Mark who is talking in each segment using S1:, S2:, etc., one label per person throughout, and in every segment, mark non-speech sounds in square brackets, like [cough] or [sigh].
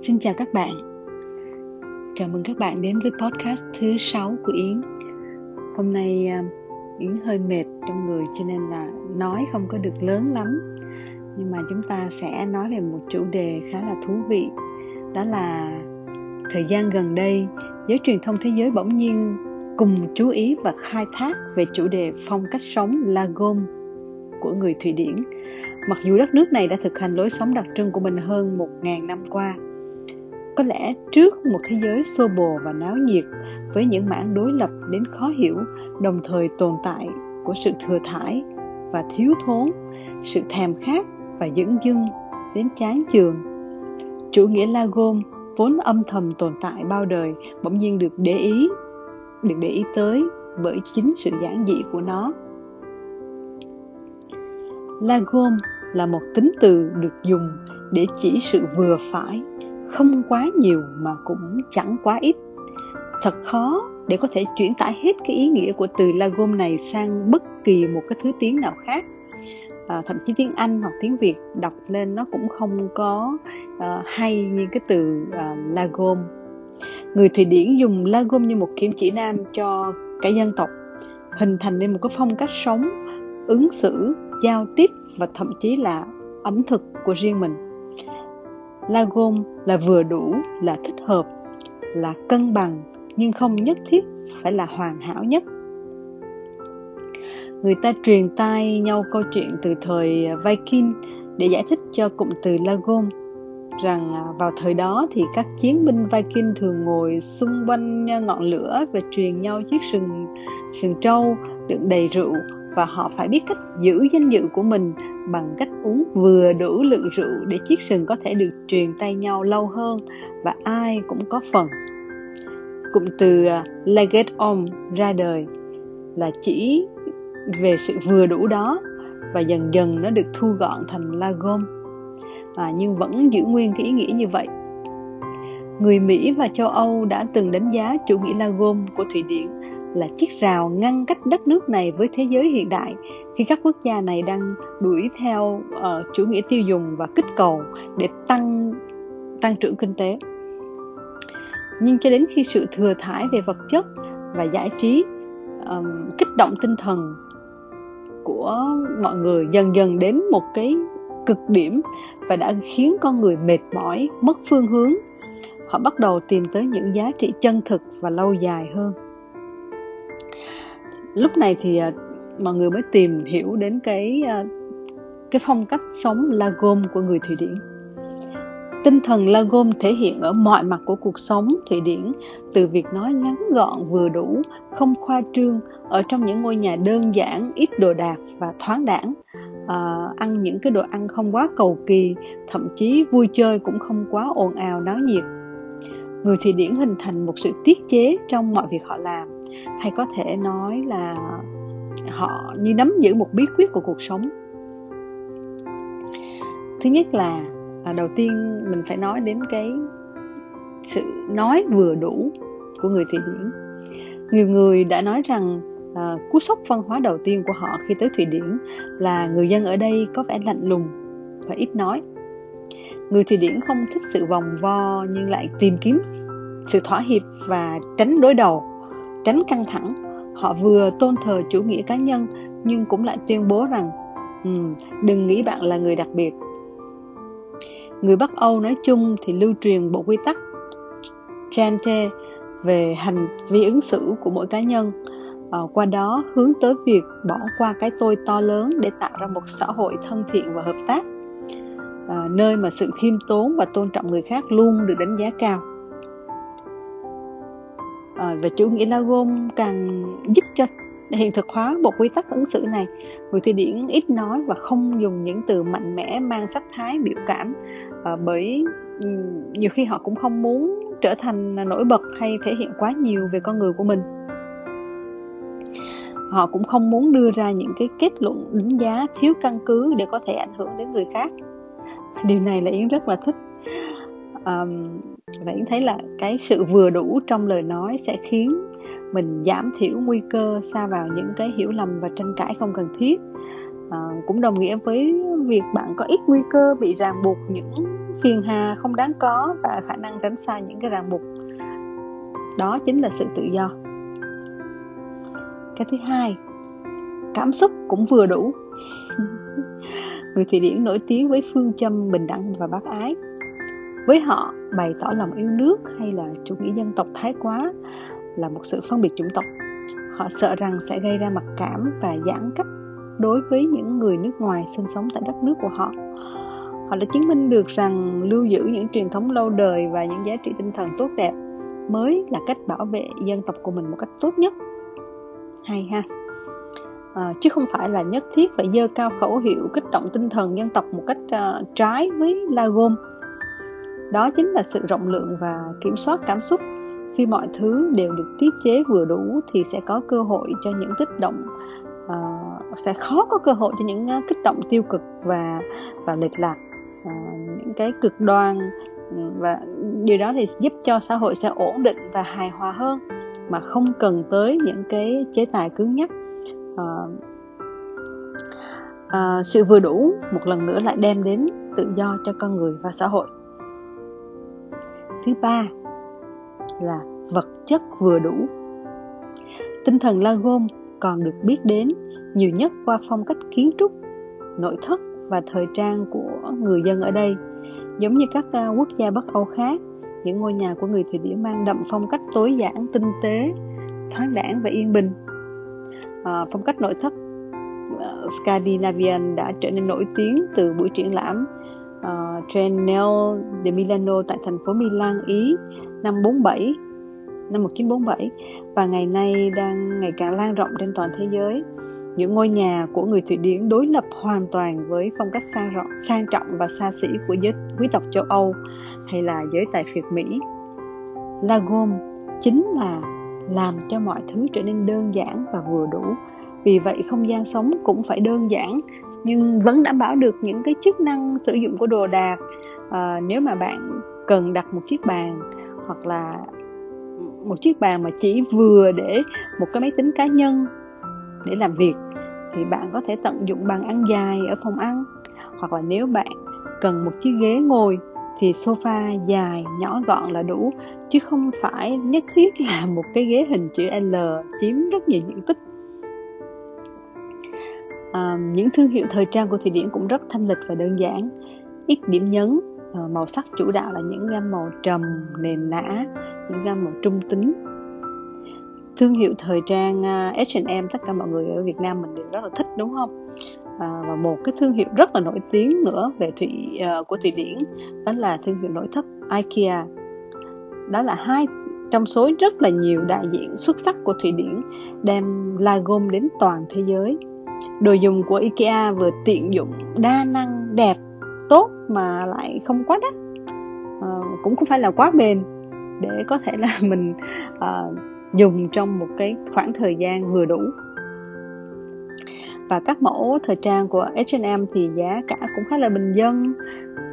S1: Xin chào các bạn. Chào mừng các bạn đến với podcast thứ 6 của Yến. Hôm nay à, Yến hơi mệt trong người cho nên là nói không có được lớn lắm. Nhưng mà chúng ta sẽ nói về một chủ đề khá là thú vị. Đó là thời gian gần đây, giới truyền thông thế giới bỗng nhiên cùng chú ý và khai thác về chủ đề phong cách sống Lagom của người Thụy Điển. Mặc dù đất nước này đã thực hành lối sống đặc trưng của mình hơn 1.000 năm qua có lẽ trước một thế giới xô bồ và náo nhiệt với những mảng đối lập đến khó hiểu, đồng thời tồn tại của sự thừa thải và thiếu thốn, sự thèm khát và dững dưng đến chán chường. Chủ nghĩa la gôn vốn âm thầm tồn tại bao đời bỗng nhiên được để ý, được để ý tới bởi chính sự giản dị của nó. La gôn là một tính từ được dùng để chỉ sự vừa phải không quá nhiều mà cũng chẳng quá ít. Thật khó để có thể chuyển tải hết cái ý nghĩa của từ lagom này sang bất kỳ một cái thứ tiếng nào khác. À, thậm chí tiếng anh hoặc tiếng việt đọc lên nó cũng không có uh, hay như cái từ uh, lagom. Người thụy điển dùng lagom như một kim chỉ nam cho cả dân tộc hình thành nên một cái phong cách sống ứng xử giao tiếp và thậm chí là ẩm thực của riêng mình lagom là vừa đủ, là thích hợp, là cân bằng, nhưng không nhất thiết phải là hoàn hảo nhất. Người ta truyền tai nhau câu chuyện từ thời Viking để giải thích cho cụm từ lagom rằng à, vào thời đó thì các chiến binh Viking thường ngồi xung quanh ngọn lửa và truyền nhau chiếc sừng sừng trâu đựng đầy rượu và họ phải biết cách giữ danh dự của mình bằng cách uống vừa đủ lượng rượu để chiếc sừng có thể được truyền tay nhau lâu hơn và ai cũng có phần. Cụm từ à, legate om ra đời là chỉ về sự vừa đủ đó và dần dần nó được thu gọn thành lagom à, nhưng vẫn giữ nguyên cái ý nghĩa như vậy người Mỹ và châu Âu đã từng đánh giá chủ nghĩa lagom của Thụy Điển là chiếc rào ngăn cách đất nước này với thế giới hiện đại khi các quốc gia này đang đuổi theo uh, chủ nghĩa tiêu dùng và kích cầu để tăng tăng trưởng kinh tế. Nhưng cho đến khi sự thừa thải về vật chất và giải trí um, kích động tinh thần của mọi người dần dần đến một cái cực điểm và đã khiến con người mệt mỏi mất phương hướng họ bắt đầu tìm tới những giá trị chân thực và lâu dài hơn lúc này thì ờ, mọi người mới tìm hiểu đến cái ờ, cái phong cách sống lagom của người thụy điển. Tinh thần lagom thể hiện ở mọi mặt của cuộc sống thụy điển từ việc nói ngắn gọn vừa đủ không khoa trương ở trong những ngôi nhà đơn giản ít đồ đạc và thoáng đẳng à, ờ, ăn những cái đồ ăn không quá cầu kỳ thậm chí vui chơi cũng không quá ồn ào náo nhiệt. Người thụy điển hình thành một sự tiết chế trong mọi việc họ làm hay có thể nói là họ như nắm giữ một bí quyết của cuộc sống. Thứ nhất là à, đầu tiên mình phải nói đến cái sự nói vừa đủ của người thụy điển. Nhiều người đã nói rằng à, cú sốc văn hóa đầu tiên của họ khi tới thụy điển là người dân ở đây có vẻ lạnh lùng và ít nói. Người thụy điển không thích sự vòng vo nhưng lại tìm kiếm sự thỏa hiệp và tránh đối đầu tránh căng thẳng. Họ vừa tôn thờ chủ nghĩa cá nhân nhưng cũng lại tuyên bố rằng um, đừng nghĩ bạn là người đặc biệt. Người bắc âu nói chung thì lưu truyền bộ quy tắc chante về hành vi ứng xử của mỗi cá nhân. À, qua đó hướng tới việc bỏ qua cái tôi to lớn để tạo ra một xã hội thân thiện và hợp tác. À, nơi mà sự khiêm tốn và tôn trọng người khác luôn được đánh giá cao à, và chủ nghĩa Lagom càng giúp cho hiện thực hóa một quy tắc ứng xử này. Người Thụy Điển ít nói và không dùng những từ mạnh mẽ mang sắc thái biểu cảm à, bởi nhiều khi họ cũng không muốn trở thành nổi bật hay thể hiện quá nhiều về con người của mình. Họ cũng không muốn đưa ra những cái kết luận đánh giá thiếu căn cứ để có thể ảnh hưởng đến người khác. Điều này là yến rất là thích um, và yến thấy là cái sự vừa đủ trong lời nói sẽ khiến mình giảm thiểu nguy cơ xa vào những cái hiểu lầm và tranh cãi không cần thiết? À, cũng đồng nghĩa với việc bạn có ít nguy cơ bị ràng buộc những phiền hà không đáng có và khả năng tránh xa những cái ràng buộc. Đó chính là sự tự do. Cái thứ hai cảm xúc cũng vừa đủ. [laughs] Người thụy điển nổi tiếng với phương châm bình đẳng và bác ái với họ bày tỏ lòng yêu nước hay là chủ nghĩa dân tộc thái quá là một sự phân biệt chủng tộc. Họ sợ rằng sẽ gây ra mặc cảm và giãn cách đối với những người nước ngoài sinh sống tại đất nước của họ. Họ đã chứng minh được rằng lưu giữ những truyền thống lâu đời và những giá trị tinh thần tốt đẹp mới là cách bảo vệ dân tộc của mình một cách tốt nhất. Hay ha. À, chứ không phải là nhất thiết phải dơ cao khẩu hiệu kích động tinh thần dân tộc một cách uh, trái với Lagom đó chính là sự rộng lượng và kiểm soát cảm xúc. Khi mọi thứ đều được tiết chế vừa đủ thì sẽ có cơ hội cho những kích động uh, sẽ khó có cơ hội cho những uh, kích động tiêu cực và và lệch lạc uh, những cái cực đoan. Và điều đó thì giúp cho xã hội sẽ ổn định và hài hòa hơn mà không cần tới những cái chế tài cứng nhắc. Uh, uh, sự vừa đủ một lần nữa lại đem đến tự do cho con người và xã hội thứ ba là vật chất vừa đủ. Tinh thần la gôn còn được biết đến nhiều nhất qua phong cách kiến trúc nội thất và thời trang của người dân ở đây. Giống như các à, quốc gia bắc âu khác những ngôi nhà của người thụy điển mang đậm phong cách tối giản tinh tế thoáng đãng và yên bình. À, phong cách nội thất à, Scandinavian đã trở nên nổi tiếng từ buổi triển lãm uh, Triennale de Milano tại thành phố Milan, Ý năm 47 năm 1947 và ngày nay đang ngày càng lan rộng trên toàn thế giới. Những ngôi nhà của người Thụy Điển đối lập hoàn toàn với phong cách sang, rộng, sang trọng và xa xỉ của giới quý tộc châu Âu hay là giới tài phiệt Mỹ. Lagom chính là làm cho mọi thứ trở nên đơn giản và vừa đủ. Vì vậy không gian sống cũng phải đơn giản nhưng vẫn đảm bảo được những cái chức năng sử dụng của đồ đạc. À, nếu mà bạn cần đặt một chiếc bàn hoặc là một chiếc bàn mà chỉ vừa để một cái máy tính cá nhân để làm việc thì bạn có thể tận dụng bàn ăn dài ở phòng ăn hoặc là nếu bạn cần một chiếc ghế ngồi thì sofa dài nhỏ gọn là đủ chứ không phải nhất thiết là một cái ghế hình chữ L chiếm rất nhiều diện tích à, những thương hiệu thời trang của Thụy Điển cũng rất thanh lịch và đơn giản. Ít điểm nhấn à, màu sắc chủ đạo là những gam màu trầm nền nã những gam màu trung tính. Thương hiệu thời trang H&M tất cả mọi người ở Việt Nam mình đều rất là thích đúng không? À, và một cái thương hiệu rất là nổi tiếng nữa về thụy uh, của thụy điển đó là thương hiệu nội thất IKEA. Đó là hai trong số rất là nhiều đại diện xuất sắc của thụy điển đem lagom đến toàn thế giới đồ dùng của IKEA vừa tiện dụng đa năng đẹp tốt mà lại không quá đắt. À, cũng không phải là quá bền. Để có thể là [laughs] mình à, dùng trong một cái khoảng thời gian vừa đủ. Và các mẫu thời trang của H&M thì giá cả cũng khá là bình dân.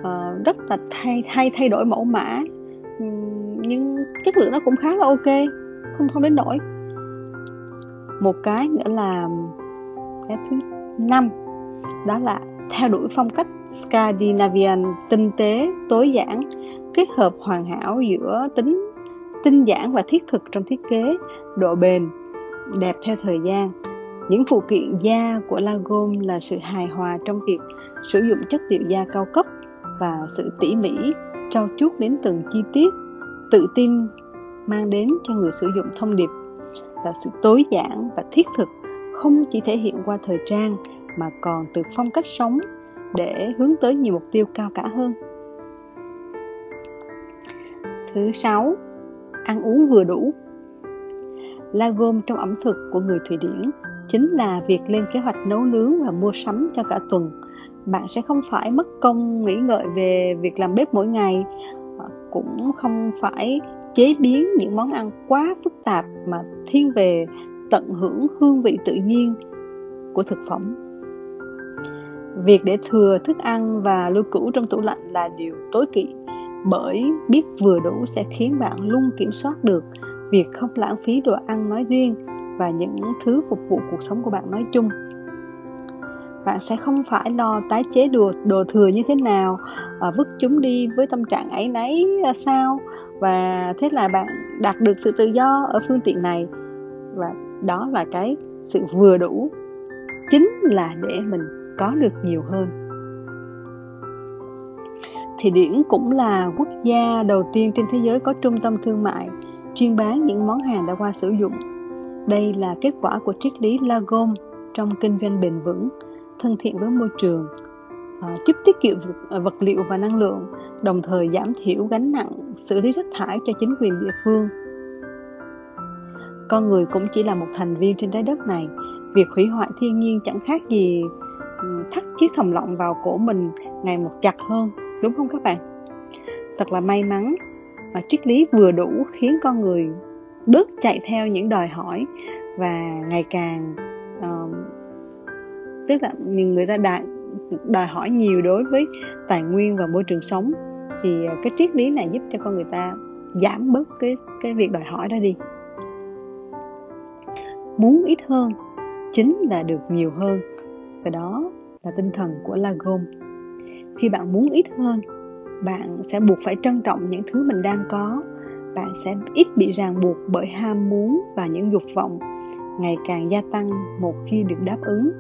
S1: À, rất là thay thay thay đổi mẫu mã. Nhưng chất lượng nó cũng khá là ok không không đến nỗi. Một cái nữa là cái thứ năm, đó là theo đuổi phong cách Scandinavian tinh tế, tối giản, kết hợp hoàn hảo giữa tính, tinh giản và thiết thực trong thiết kế, độ bền, đẹp theo thời gian. Những phụ kiện da của Lagom là sự hài hòa trong việc sử dụng chất liệu da cao cấp và sự tỉ mỉ, trau chuốt đến từng chi tiết, tự tin, mang đến cho người sử dụng thông điệp. Là sự tối giản và thiết thực không chỉ thể hiện qua thời trang mà còn từ phong cách sống để hướng tới nhiều mục tiêu cao cả hơn. Thứ sáu, ăn uống vừa đủ. Lagom trong ẩm thực của người Thụy Điển chính là việc lên kế hoạch nấu nướng và mua sắm cho cả tuần. Bạn sẽ không phải mất công nghĩ ngợi về việc làm bếp mỗi ngày, cũng không phải chế biến những món ăn quá phức tạp mà thiên về tận hưởng hương vị tự nhiên của thực phẩm. Việc để thừa thức ăn và lưu cữu trong tủ lạnh là điều tối kỵ bởi biết vừa đủ sẽ khiến bạn luôn kiểm soát được việc không lãng phí đồ ăn nói riêng và những thứ phục vụ cuộc sống của bạn nói chung. Bạn sẽ không phải lo tái chế đồ đồ thừa như thế nào à, vứt chúng đi với tâm trạng ấy nấy à, sao? Và thế là bạn đạt được sự tự do ở phương tiện này. Và đó là cái sự vừa đủ, chính là để mình có được nhiều hơn. Thì điển cũng là quốc gia đầu tiên trên thế giới có trung tâm thương mại chuyên bán những món hàng đã qua sử dụng. Đây là kết quả của triết lý lagom trong kinh doanh bền vững, thân thiện với môi trường à, giúp tiết kiệm à, vật liệu và năng lượng, đồng thời giảm thiểu gánh nặng, xử lý rác thải cho chính quyền địa phương con người cũng chỉ là một thành viên trên trái đất này. Việc hủy hoại thiên nhiên chẳng khác gì ừ, thắt chiếc thòng lọng vào cổ mình ngày một chặt hơn đúng không các bạn? Thật là may mắn và triết lý vừa đủ khiến con người bước chạy theo những đòi hỏi và ngày càng uh, tức là người ta đạt đòi hỏi nhiều đối với tài nguyên và môi trường sống. Thì ờ, cái triết lý này giúp cho con người ta giảm bớt cái cái việc đòi hỏi đó đi muốn ít hơn, chính là được nhiều hơn. Và đó là tinh thần của Lagom. Khi bạn muốn ít hơn, bạn sẽ buộc phải trân trọng những thứ mình đang có. Bạn sẽ ít bị ràng buộc bởi ham muốn và những dục vọng ngày càng gia tăng một khi được đáp ứng.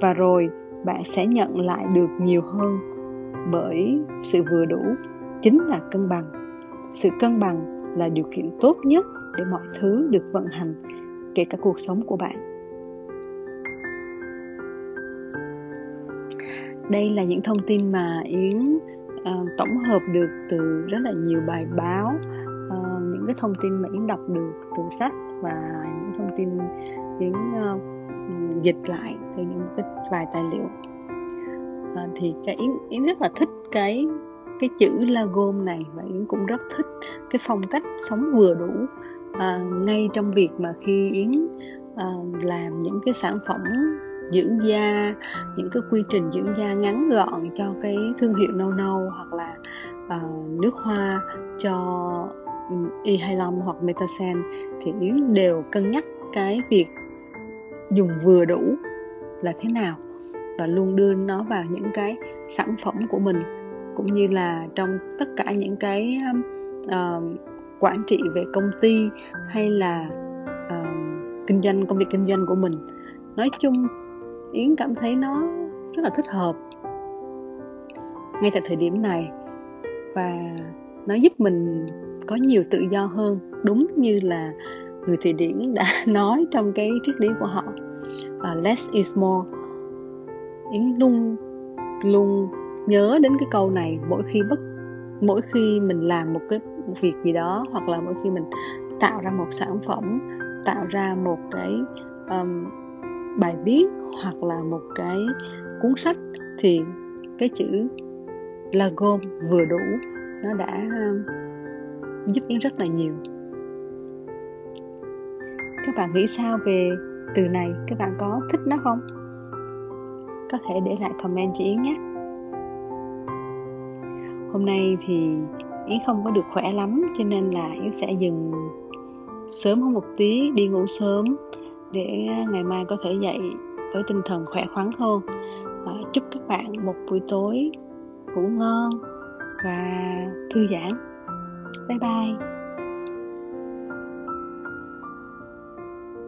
S1: Và rồi bạn sẽ nhận lại được nhiều hơn bởi sự vừa đủ, chính là cân bằng. Sự cân bằng là điều kiện tốt nhất để mọi thứ được vận hành kể cả cuộc sống của bạn. Đây là những thông tin mà yến uh, tổng hợp được từ rất là nhiều bài báo uh, những cái thông tin mà yến đọc được từ sách và những thông tin yến uh, dịch lại từ những cái vài tài liệu. Uh, thì cái yến yến rất là thích cái cái chữ lagom này và yến cũng rất thích cái phong cách sống vừa đủ à, ngay trong việc mà khi yến à, làm những cái sản phẩm dưỡng da những cái quy trình dưỡng da ngắn gọn cho cái thương hiệu nâu nâu hoặc là à, nước hoa cho Y25 hoặc Metasen thì Yến đều cân nhắc cái việc dùng vừa đủ là thế nào và luôn đưa nó vào những cái sản phẩm của mình cũng như là trong tất cả những cái uh, quản trị về công ty hay là uh, kinh doanh công việc kinh doanh của mình. Nói chung yến cảm thấy nó rất là thích hợp ngay tại thời điểm này và nó giúp mình có nhiều tự do hơn đúng như là người thụy điển đã [laughs] nói trong cái triết lý của họ uh, less is more. Yến luôn luôn nhớ đến cái câu này mỗi khi bất mỗi khi mình làm một cái một việc gì đó hoặc là mỗi khi mình tạo ra một sản phẩm tạo ra một cái um, bài viết hoặc là một cái cuốn sách thì cái chữ là vừa đủ nó đã um, giúp yến rất là nhiều. Các bạn nghĩ sao về từ này? Các bạn có thích nó không? Có thể để lại comment cho yến nhé. Hôm nay thì yến không có được khỏe lắm cho nên là yến sẽ dừng sớm hơn một tí đi ngủ sớm để ngày mai có thể dậy với tinh thần khỏe khoắn hơn. À, chúc các bạn một buổi tối ngủ ngon và thư giãn. Bye bye.